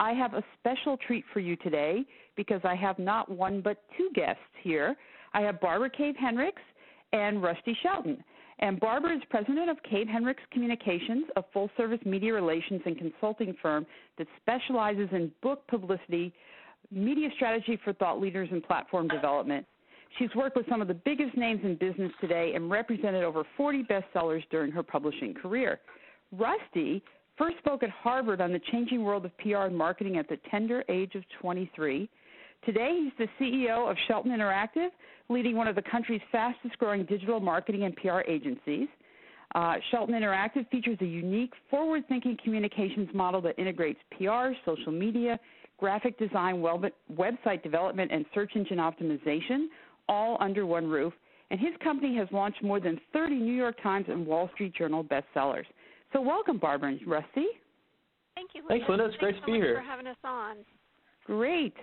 I have a special treat for you today because I have not one but two guests here. I have Barbara Cave Henricks and Rusty Shelton. And Barbara is president of Cave Henricks Communications, a full service media relations and consulting firm that specializes in book publicity, media strategy for thought leaders, and platform development. She's worked with some of the biggest names in business today and represented over 40 bestsellers during her publishing career. Rusty First spoke at Harvard on the changing world of PR and marketing at the tender age of 23. Today, he's the CEO of Shelton Interactive, leading one of the country's fastest growing digital marketing and PR agencies. Uh, Shelton Interactive features a unique, forward thinking communications model that integrates PR, social media, graphic design, web- website development, and search engine optimization all under one roof. And his company has launched more than 30 New York Times and Wall Street Journal bestsellers. So welcome, Barbara and Rusty. Thank you, Linda. Thanks, Linda. It's great Thanks to be so here. for having us on. Great.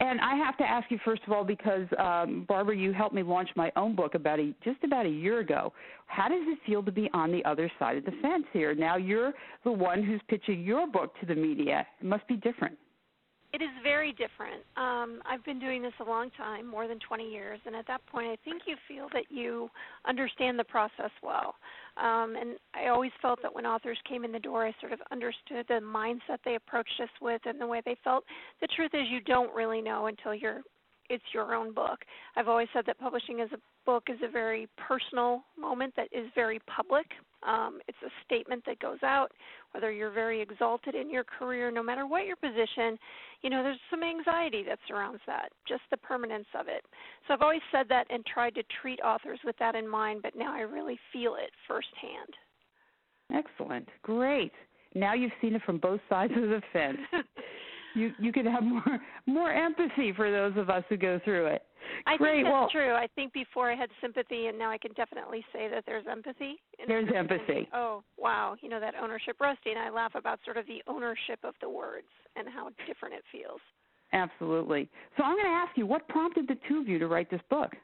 And I have to ask you first of all because um, Barbara, you helped me launch my own book about a just about a year ago. How does it feel to be on the other side of the fence here? Now you're the one who's pitching your book to the media. It must be different. It is very different. Um, I've been doing this a long time, more than 20 years, and at that point, I think you feel that you understand the process well. Um, and I always felt that when authors came in the door, I sort of understood the mindset they approached us with and the way they felt. The truth is, you don't really know until you're it's your own book. I've always said that publishing as a book is a very personal moment that is very public. Um, it's a statement that goes out, whether you're very exalted in your career, no matter what your position, you know, there's some anxiety that surrounds that, just the permanence of it. So I've always said that and tried to treat authors with that in mind, but now I really feel it firsthand. Excellent. Great. Now you've seen it from both sides of the fence. you you can have more more empathy for those of us who go through it. I Great. think that's well, true. I think before I had sympathy, and now I can definitely say that there's empathy. There's empathy. Oh wow, you know that ownership. Rusty and I laugh about sort of the ownership of the words and how different it feels. Absolutely. So I'm going to ask you, what prompted the two of you to write this book?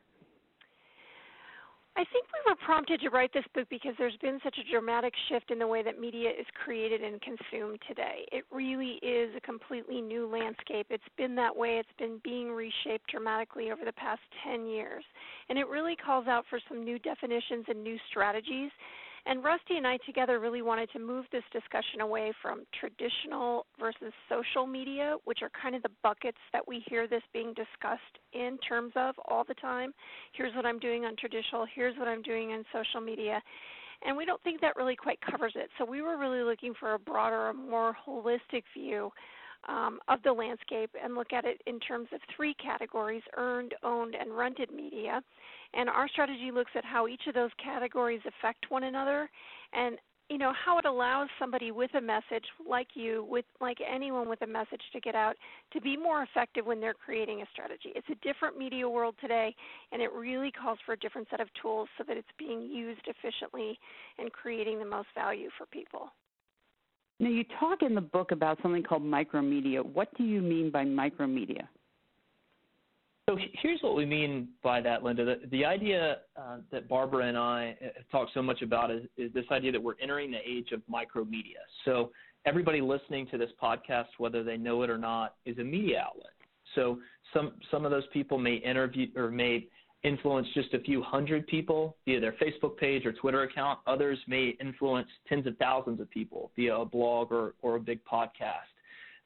I think we were prompted to write this book because there's been such a dramatic shift in the way that media is created and consumed today. It really is a completely new landscape. It's been that way. It's been being reshaped dramatically over the past 10 years. And it really calls out for some new definitions and new strategies and Rusty and I together really wanted to move this discussion away from traditional versus social media, which are kind of the buckets that we hear this being discussed in terms of all the time. Here's what I'm doing on traditional, here's what I'm doing on social media. And we don't think that really quite covers it. So we were really looking for a broader, a more holistic view um, of the landscape and look at it in terms of three categories earned, owned, and rented media. And our strategy looks at how each of those categories affect one another. And you know how it allows somebody with a message like you with like anyone with a message to get out to be more effective when they're creating a strategy. It's a different media world today and it really calls for a different set of tools so that it's being used efficiently and creating the most value for people now, you talk in the book about something called micromedia. What do you mean by micromedia? So here's what we mean by that, Linda. The, the idea uh, that Barbara and I have talked so much about is, is this idea that we're entering the age of micromedia. So everybody listening to this podcast, whether they know it or not, is a media outlet. So some some of those people may interview or may influence just a few hundred people via their Facebook page or Twitter account. Others may influence tens of thousands of people via a blog or, or a big podcast.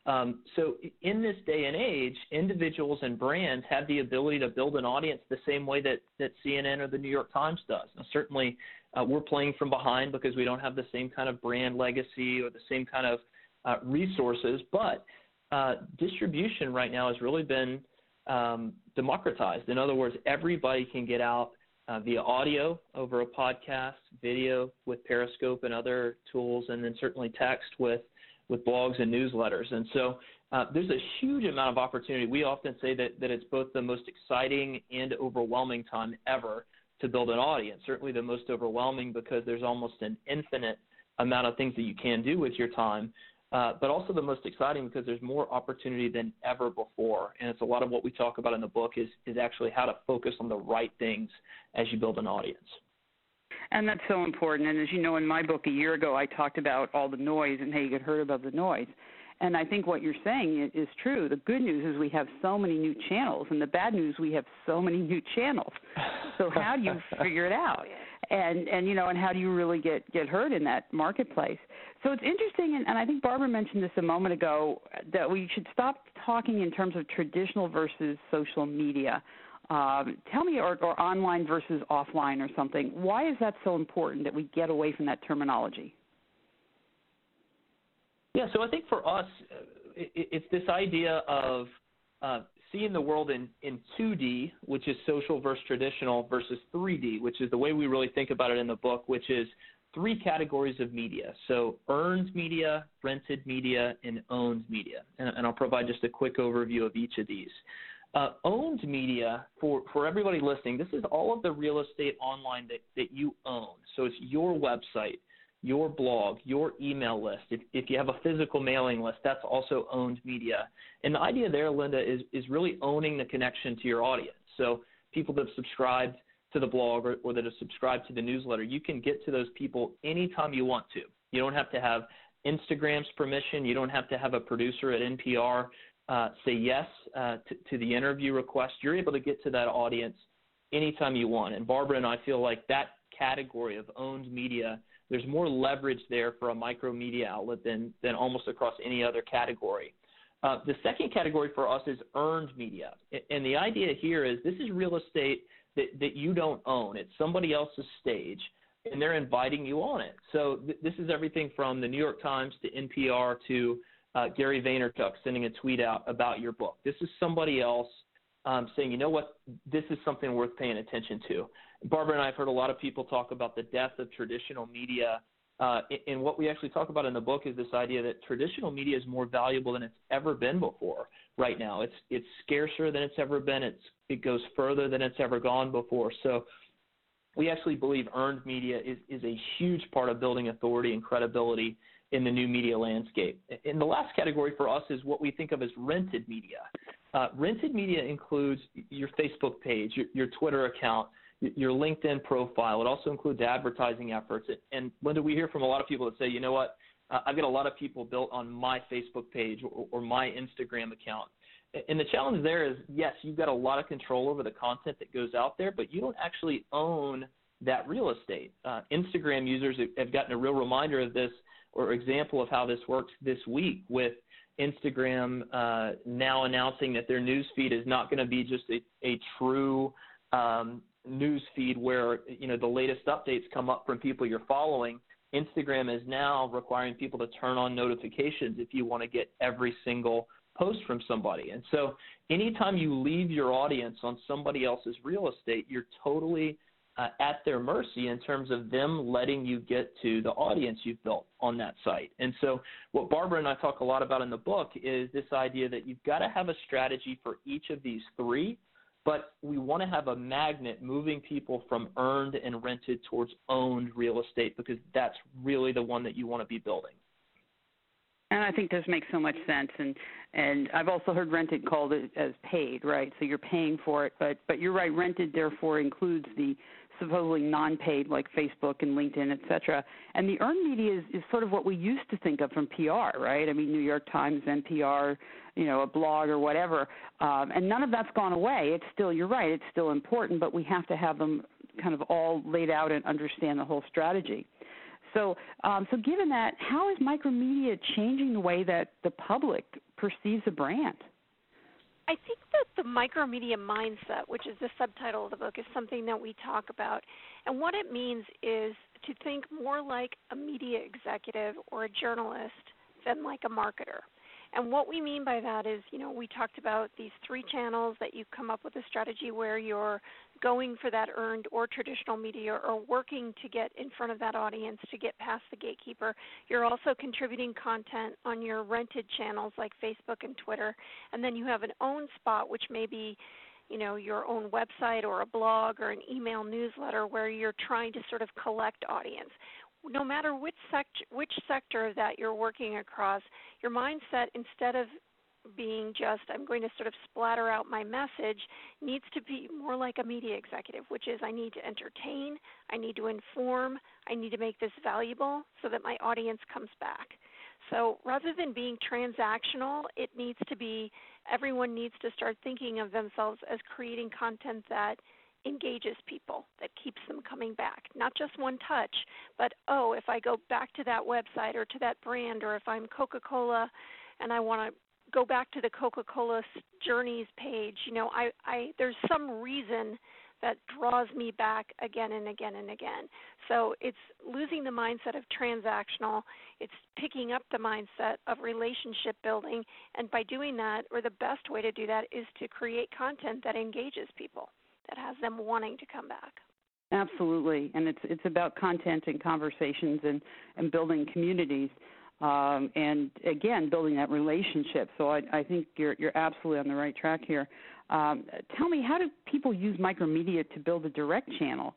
Um, so in this day and age, individuals and brands have the ability to build an audience the same way that, that CNN or the New York Times does. Now, certainly, uh, we're playing from behind because we don't have the same kind of brand legacy or the same kind of uh, resources, but uh, distribution right now has really been um, democratized. In other words, everybody can get out uh, via audio over a podcast, video with Periscope and other tools, and then certainly text with with blogs and newsletters. And so uh, there's a huge amount of opportunity. We often say that, that it's both the most exciting and overwhelming time ever to build an audience. Certainly the most overwhelming because there's almost an infinite amount of things that you can do with your time. Uh, but also the most exciting because there's more opportunity than ever before. And it's a lot of what we talk about in the book is, is actually how to focus on the right things as you build an audience. And that's so important. And as you know, in my book a year ago, I talked about all the noise and how you get heard above the noise. And I think what you're saying is true. The good news is we have so many new channels, and the bad news we have so many new channels. So how do you figure it out? And and you know, and how do you really get get hurt in that marketplace? So it's interesting, and, and I think Barbara mentioned this a moment ago that we should stop talking in terms of traditional versus social media. Um, tell me, or, or online versus offline, or something. Why is that so important that we get away from that terminology? Yeah, so I think for us, uh, it's this idea of uh, seeing the world in, in 2D, which is social versus traditional, versus 3D, which is the way we really think about it in the book, which is three categories of media. So earned media, rented media, and owned media. And, and I'll provide just a quick overview of each of these. Uh, owned media, for, for everybody listening, this is all of the real estate online that, that you own. So it's your website, your blog, your email list. If, if you have a physical mailing list, that's also owned media. And the idea there, Linda, is, is really owning the connection to your audience. So people that have subscribed to the blog or, or that have subscribed to the newsletter, you can get to those people anytime you want to. You don't have to have Instagram's permission. You don't have to have a producer at NPR uh, say yes uh, to, to the interview request. You're able to get to that audience anytime you want. And Barbara and I feel like that category of owned media there's more leverage there for a micro media outlet than, than almost across any other category. Uh, the second category for us is earned media. And the idea here is this is real estate that, that you don't own. It's somebody else's stage, and they're inviting you on it. So th- this is everything from the New York Times to NPR to uh, Gary Vaynerchuk sending a tweet out about your book. This is somebody else um, saying, you know what, this is something worth paying attention to. Barbara and I have heard a lot of people talk about the death of traditional media. Uh, and what we actually talk about in the book is this idea that traditional media is more valuable than it's ever been before. Right now, it's it's scarcer than it's ever been. It's it goes further than it's ever gone before. So, we actually believe earned media is is a huge part of building authority and credibility in the new media landscape. And the last category for us is what we think of as rented media. Uh, rented media includes your Facebook page, your, your Twitter account, your LinkedIn profile. It also includes advertising efforts. And Linda, we hear from a lot of people that say, you know what, I've got a lot of people built on my Facebook page or, or my Instagram account. And the challenge there is, yes, you've got a lot of control over the content that goes out there, but you don't actually own that real estate. Uh, Instagram users have gotten a real reminder of this or example of how this works this week with Instagram uh, now announcing that their news feed is not going to be just a, a true um, news feed where you know the latest updates come up from people you're following. Instagram is now requiring people to turn on notifications if you want to get every single post from somebody. And so anytime you leave your audience on somebody else's real estate, you're totally uh, at their mercy in terms of them letting you get to the audience you've built on that site. And so, what Barbara and I talk a lot about in the book is this idea that you've got to have a strategy for each of these three, but we want to have a magnet moving people from earned and rented towards owned real estate because that's really the one that you want to be building. And I think this makes so much sense. And and I've also heard rented called as paid, right? So you're paying for it, but but you're right. Rented therefore includes the supposedly non-paid like Facebook and LinkedIn, et cetera. And the earned media is, is sort of what we used to think of from PR, right? I mean, New York Times, NPR, you know, a blog or whatever. Um, and none of that's gone away. It's still, you're right, it's still important, but we have to have them kind of all laid out and understand the whole strategy. So, um, so given that, how is micromedia changing the way that the public perceives a brand? I think that the micromedia mindset, which is the subtitle of the book, is something that we talk about. And what it means is to think more like a media executive or a journalist than like a marketer. And what we mean by that is, you know, we talked about these three channels that you come up with a strategy where you're going for that earned or traditional media or working to get in front of that audience to get past the gatekeeper. You're also contributing content on your rented channels like Facebook and Twitter. And then you have an own spot, which may be you know your own website or a blog or an email newsletter where you're trying to sort of collect audience no matter which sect- which sector that you're working across, your mindset instead of being just I'm going to sort of splatter out my message needs to be more like a media executive, which is I need to entertain, I need to inform, I need to make this valuable so that my audience comes back. So rather than being transactional, it needs to be everyone needs to start thinking of themselves as creating content that engages people, that keeps them coming back. Not just one touch, but oh, if I go back to that website or to that brand, or if I'm Coca Cola and I want to go back to the Coca Cola Journeys page, you know, I, I there's some reason that draws me back again and again and again. So it's losing the mindset of transactional, it's picking up the mindset of relationship building, and by doing that, or the best way to do that is to create content that engages people that has them wanting to come back. Absolutely, and it's it's about content and conversations and and building communities, um, and again building that relationship. So I, I think you're you're absolutely on the right track here. Um, tell me, how do people use micromedia to build a direct channel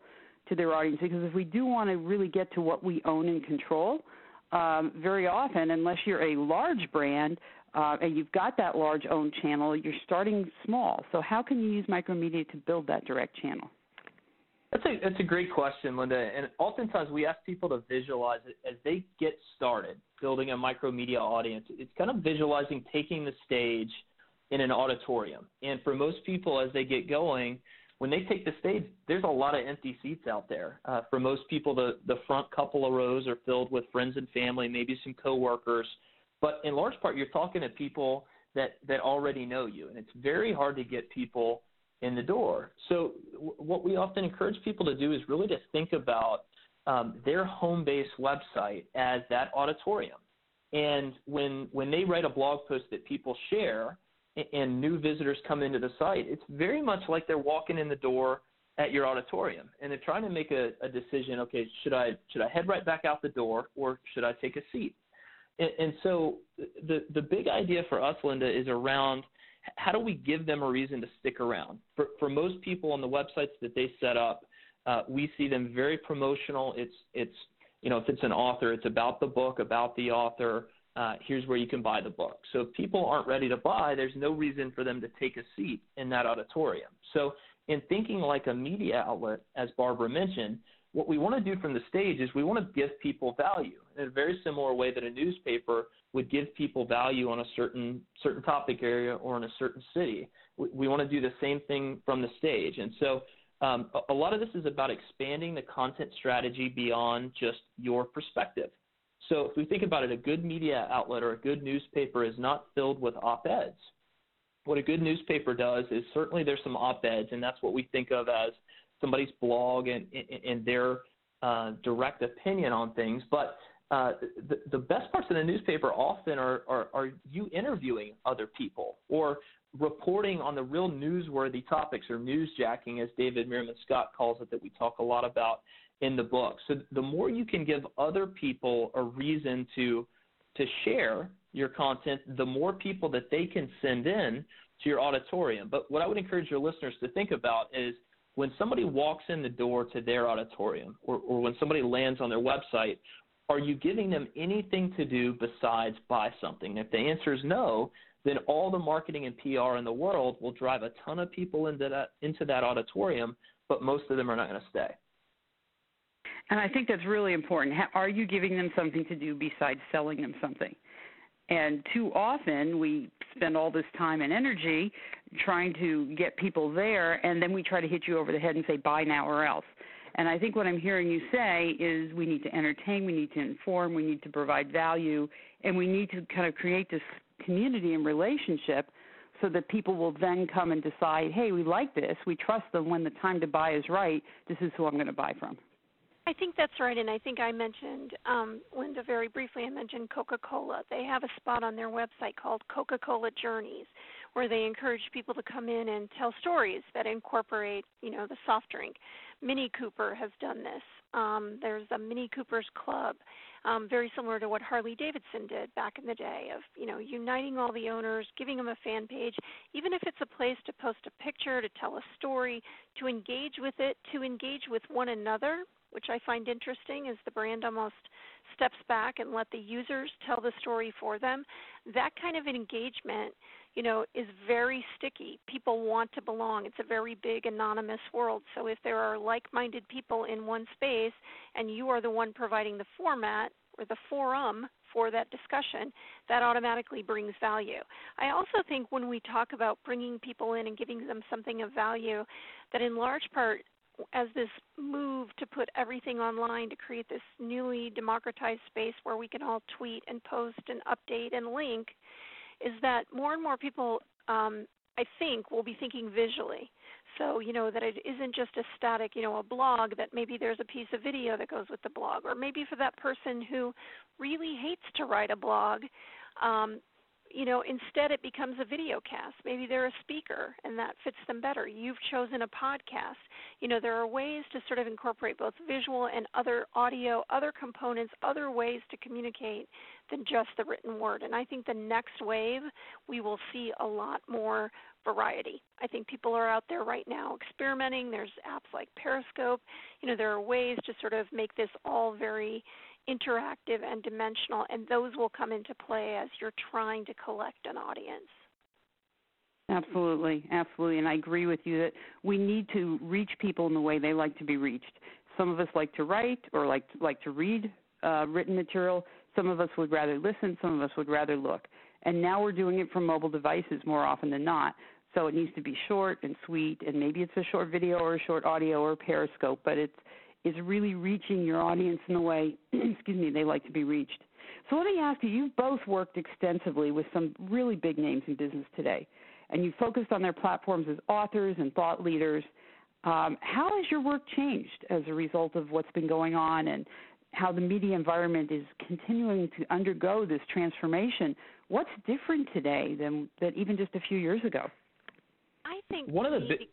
to their audience? Because if we do want to really get to what we own and control, um, very often, unless you're a large brand, uh, and you've got that large owned channel, you're starting small. So how can you use micromedia to build that direct channel? That's a that's a great question, Linda. And oftentimes we ask people to visualize it as they get started building a micromedia audience. It's kind of visualizing taking the stage in an auditorium. And for most people, as they get going, when they take the stage, there's a lot of empty seats out there. Uh, for most people, the the front couple of rows are filled with friends and family, maybe some coworkers. But in large part, you're talking to people that that already know you, and it's very hard to get people in the door. So w- what we often encourage people to do is really to think about um, their home base website as that auditorium. And when when they write a blog post that people share, and, new visitors come into the site, it's very much like they're walking in the door at your auditorium, and they're trying to make a, a decision. Okay, should I should I head right back out the door, or should I take a seat? And, so the the big idea for us, Linda, is around how do we give them a reason to stick around? For for most people on the websites that they set up, uh, we see them very promotional. It's it's you know if it's an author, it's about the book, about the author. Uh, here's where you can buy the book. So if people aren't ready to buy, there's no reason for them to take a seat in that auditorium. So in thinking like a media outlet, as Barbara mentioned, what we want to do from the stage is we want to give people value in a very similar way that a newspaper would give people value on a certain certain topic area or in a certain city. We, we want to do the same thing from the stage, and so um, a, a lot of this is about expanding the content strategy beyond just your perspective. So if we think about it, a good media outlet or a good newspaper is not filled with op-eds. What a good newspaper does is certainly there's some op-eds, and that's what we think of as somebody's blog and, and their uh, direct opinion on things. But uh, the, the best parts of the newspaper often are, are, are you interviewing other people or reporting on the real newsworthy topics or newsjacking, as David Meerman Scott calls it, that we talk a lot about in the book. So the more you can give other people a reason to to share your content, the more people that they can send in to your auditorium. But what I would encourage your listeners to think about is when somebody walks in the door to their auditorium or, or when somebody lands on their website, are you giving them anything to do besides buy something? If the answer is no, then all the marketing and PR in the world will drive a ton of people into that into that auditorium, but most of them are not going to stay. And I think that's really important. Are you giving them something to do besides selling them something? And too often we spend all this time and energy trying to get people there, and then we try to hit you over the head and say, buy now or else. And I think what I'm hearing you say is we need to entertain, we need to inform, we need to provide value, and we need to kind of create this community and relationship so that people will then come and decide, hey, we like this, we trust them when the time to buy is right, this is who I'm going to buy from. I think that's right, and I think I mentioned um, Linda very briefly. I mentioned Coca-Cola. They have a spot on their website called Coca-Cola Journeys, where they encourage people to come in and tell stories that incorporate, you know, the soft drink. Mini Cooper has done this. Um, there's a Mini Cooper's Club, um, very similar to what Harley Davidson did back in the day, of you know uniting all the owners, giving them a fan page, even if it's a place to post a picture, to tell a story, to engage with it, to engage with one another which I find interesting is the brand almost steps back and let the users tell the story for them. That kind of engagement, you know, is very sticky. People want to belong. It's a very big anonymous world. So if there are like-minded people in one space and you are the one providing the format or the forum for that discussion, that automatically brings value. I also think when we talk about bringing people in and giving them something of value, that in large part as this move to put everything online to create this newly democratized space where we can all tweet and post and update and link is that more and more people um, I think will be thinking visually. So, you know, that it isn't just a static, you know, a blog, that maybe there's a piece of video that goes with the blog. Or maybe for that person who really hates to write a blog, um, you know, instead it becomes a video cast. Maybe they're a speaker and that fits them better. You've chosen a podcast. You know, there are ways to sort of incorporate both visual and other audio, other components, other ways to communicate than just the written word. And I think the next wave, we will see a lot more variety. I think people are out there right now experimenting. There's apps like Periscope. You know, there are ways to sort of make this all very interactive and dimensional, and those will come into play as you're trying to collect an audience. Absolutely, absolutely, and I agree with you that we need to reach people in the way they like to be reached. Some of us like to write or like like to read uh, written material. Some of us would rather listen. Some of us would rather look. And now we're doing it from mobile devices more often than not. So it needs to be short and sweet, and maybe it's a short video or a short audio or Periscope, but it's is really reaching your audience in the way, excuse me, they like to be reached. So let me ask you, you've both worked extensively with some really big names in business today, and you focused on their platforms as authors and thought leaders. Um, how has your work changed as a result of what's been going on and how the media environment is continuing to undergo this transformation? What's different today than, than even just a few years ago? I think one of the big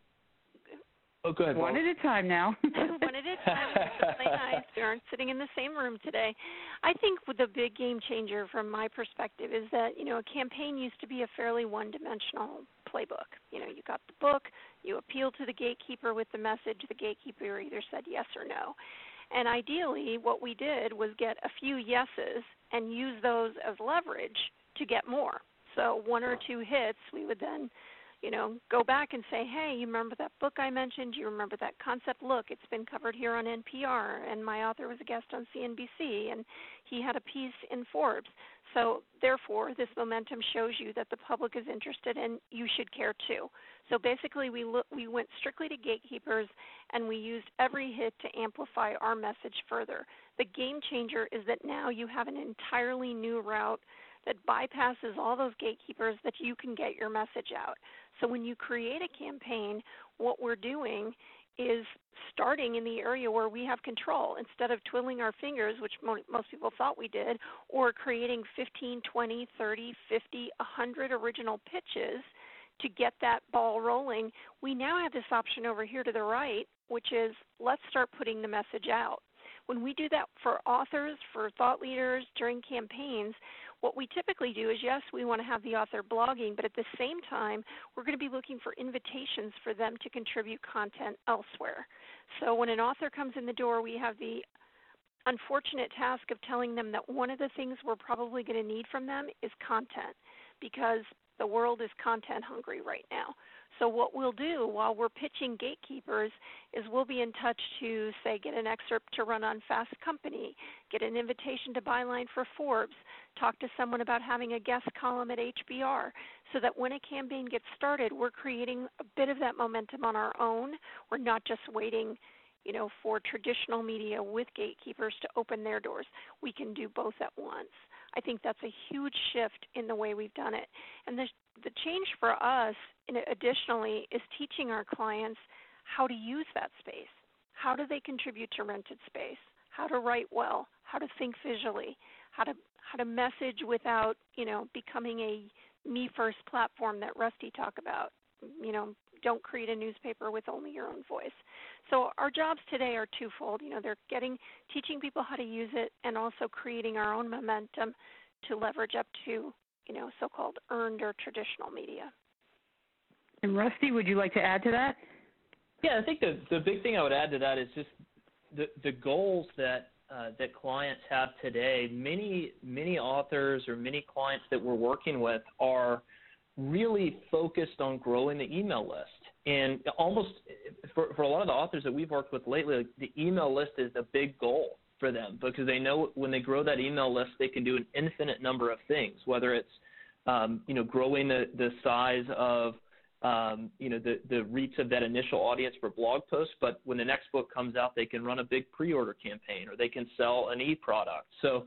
Oh, go ahead. One at a time now. One at a time. We aren't sitting in the same room today. I think the big game changer from my perspective is that you know a campaign used to be a fairly one-dimensional playbook. You know, you got the book, you appealed to the gatekeeper with the message. The gatekeeper either said yes or no. And ideally, what we did was get a few yeses and use those as leverage to get more. So one or two hits, we would then you know, go back and say, hey, you remember that book I mentioned? You remember that concept? Look, it's been covered here on NPR, and my author was a guest on CNBC, and he had a piece in Forbes. So, therefore, this momentum shows you that the public is interested, and you should care too. So, basically, we we went strictly to gatekeepers, and we used every hit to amplify our message further. The game changer is that now you have an entirely new route that bypasses all those gatekeepers that you can get your message out. So when you create a campaign, what we're doing is starting in the area where we have control instead of twiddling our fingers, which mo- most people thought we did, or creating 15, 20, 30, 50, 100 original pitches to get that ball rolling. We now have this option over here to the right, which is let's start putting the message out. When we do that for authors, for thought leaders during campaigns, what we typically do is yes, we want to have the author blogging, but at the same time, we're going to be looking for invitations for them to contribute content elsewhere. So when an author comes in the door, we have the unfortunate task of telling them that one of the things we're probably going to need from them is content because the world is content hungry right now. So what we'll do while we're pitching gatekeepers is we'll be in touch to say get an excerpt to run on Fast Company, get an invitation to byline for Forbes, talk to someone about having a guest column at HBR so that when a campaign gets started, we're creating a bit of that momentum on our own. We're not just waiting you know, for traditional media with gatekeepers to open their doors. We can do both at once. I think that's a huge shift in the way we've done it. And the, the change for us, additionally, is teaching our clients how to use that space. how do they contribute to rented space, how to write well, how to think visually, how to how to message without you know becoming a me first platform that Rusty talked about. You know, don't create a newspaper with only your own voice. So our jobs today are twofold. You know, they're getting teaching people how to use it and also creating our own momentum to leverage up to, you know, so-called earned or traditional media. And Rusty, would you like to add to that? Yeah, I think the the big thing I would add to that is just the the goals that uh, that clients have today. Many many authors or many clients that we're working with are really focused on growing the email list. And almost for, for a lot of the authors that we've worked with lately, the email list is a big goal for them because they know when they grow that email list, they can do an infinite number of things, whether it's um, you know growing the, the size of um, you know the, the reach of that initial audience for blog posts, but when the next book comes out, they can run a big pre-order campaign or they can sell an e-product. So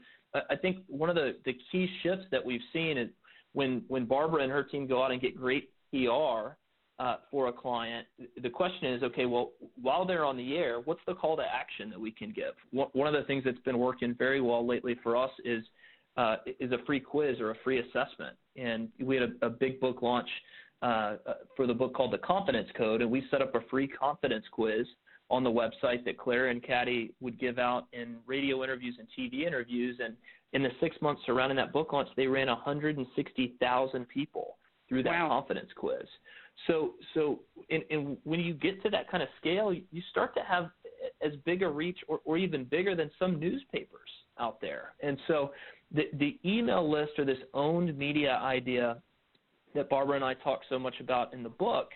I think one of the, the key shifts that we've seen is when when Barbara and her team go out and get great PR uh, for a client, the question is, okay, well, while they're on the air, what's the call to action that we can give? One of the things that's been working very well lately for us is uh, is a free quiz or a free assessment, and we had a, a big book launch uh, for the book called The Confidence Code, and we set up a free confidence quiz on the website that Claire and Katty would give out in radio interviews and TV interviews. And in the six months surrounding that book launch, they ran 160,000 people through that wow. confidence quiz. So, so, and, and when you get to that kind of scale, you start to have as big a reach, or, or even bigger than some newspapers out there. And so, the the email list or this owned media idea that Barbara and I talk so much about in the book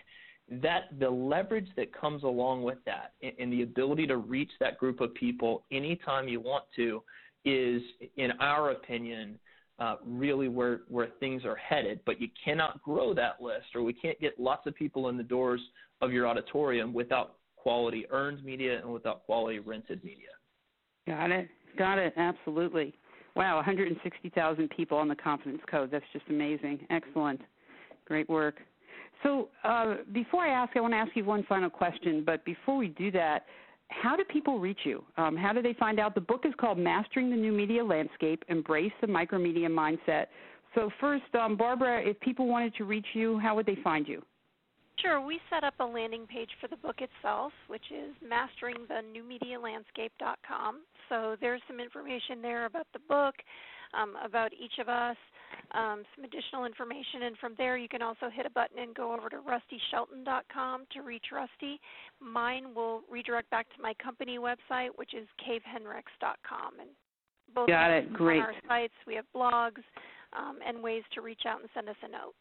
that the leverage that comes along with that and the ability to reach that group of people anytime you want to is, in our opinion, uh, really where, where things are headed. But you cannot grow that list, or we can't get lots of people in the doors of your auditorium without quality earned media and without quality rented media. Got it. Got it. Absolutely. Wow, 160,000 people on the Confidence Code. That's just amazing. Excellent. Great work. So uh, before I ask, I want to ask you one final question. But before we do that, how do people reach you? Um, how do they find out? The book is called Mastering the New Media Landscape Embrace the Micromedia Mindset. So, first, um, Barbara, if people wanted to reach you, how would they find you? Sure. We set up a landing page for the book itself, which is masteringthenewmedialandscape.com. So there's some information there about the book, um, about each of us, um, some additional information. And from there, you can also hit a button and go over to rustyshelton.com to reach Rusty. Mine will redirect back to my company website, which is cavehenricks.com. And both Got it. Great. on our sites, we have blogs um, and ways to reach out and send us a note.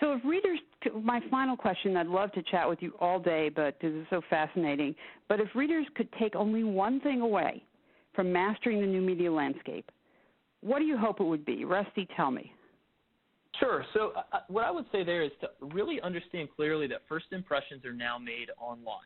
So, if readers, my final question, I'd love to chat with you all day, but this is so fascinating. But if readers could take only one thing away from mastering the new media landscape, what do you hope it would be? Rusty, tell me. Sure. So, uh, uh, what I would say there is to really understand clearly that first impressions are now made online.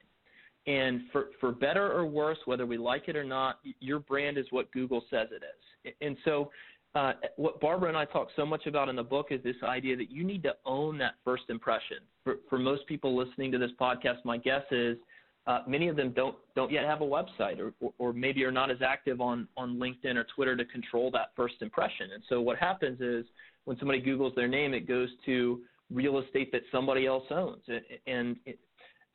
And for, for better or worse, whether we like it or not, your brand is what Google says it is. And so, uh, what Barbara and I talk so much about in the book is this idea that you need to own that first impression. For, for most people listening to this podcast, my guess is uh, many of them don't don't yet have a website, or, or, or maybe are not as active on on LinkedIn or Twitter to control that first impression. And so what happens is when somebody Google's their name, it goes to real estate that somebody else owns, and it,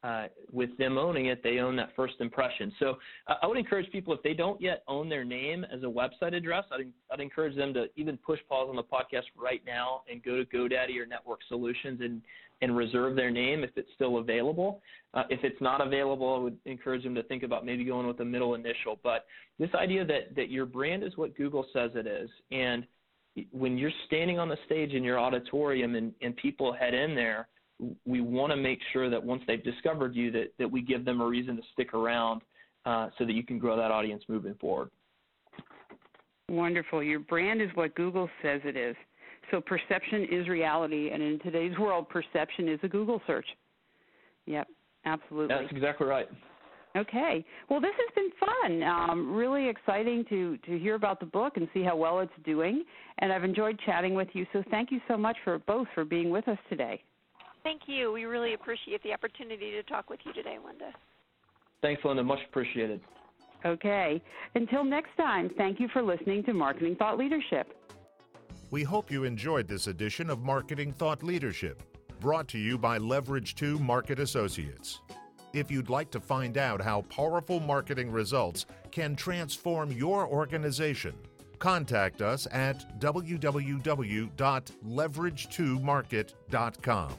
uh, with them owning it, they own that first impression. So uh, I would encourage people if they don't yet own their name as a website address, I'd, I'd encourage them to even push pause on the podcast right now and go to GoDaddy or Network Solutions and and reserve their name if it's still available. Uh, if it's not available, I would encourage them to think about maybe going with a middle initial. But this idea that that your brand is what Google says it is, and when you're standing on the stage in your auditorium and, and people head in there, we want to make sure that once they've discovered you, that, that we give them a reason to stick around uh, so that you can grow that audience moving forward. Wonderful. Your brand is what Google says it is. So perception is reality, and in today's world, perception is a Google search. Yep, absolutely. That's exactly right. Okay. Well, this has been fun. Um, really exciting to to hear about the book and see how well it's doing. And I've enjoyed chatting with you. So thank you so much for both for being with us today. Thank you. We really appreciate the opportunity to talk with you today, Linda. Thanks, Linda. Much appreciated. Okay. Until next time, thank you for listening to Marketing Thought Leadership. We hope you enjoyed this edition of Marketing Thought Leadership, brought to you by Leverage 2 Market Associates. If you'd like to find out how powerful marketing results can transform your organization, contact us at www.leverage2market.com.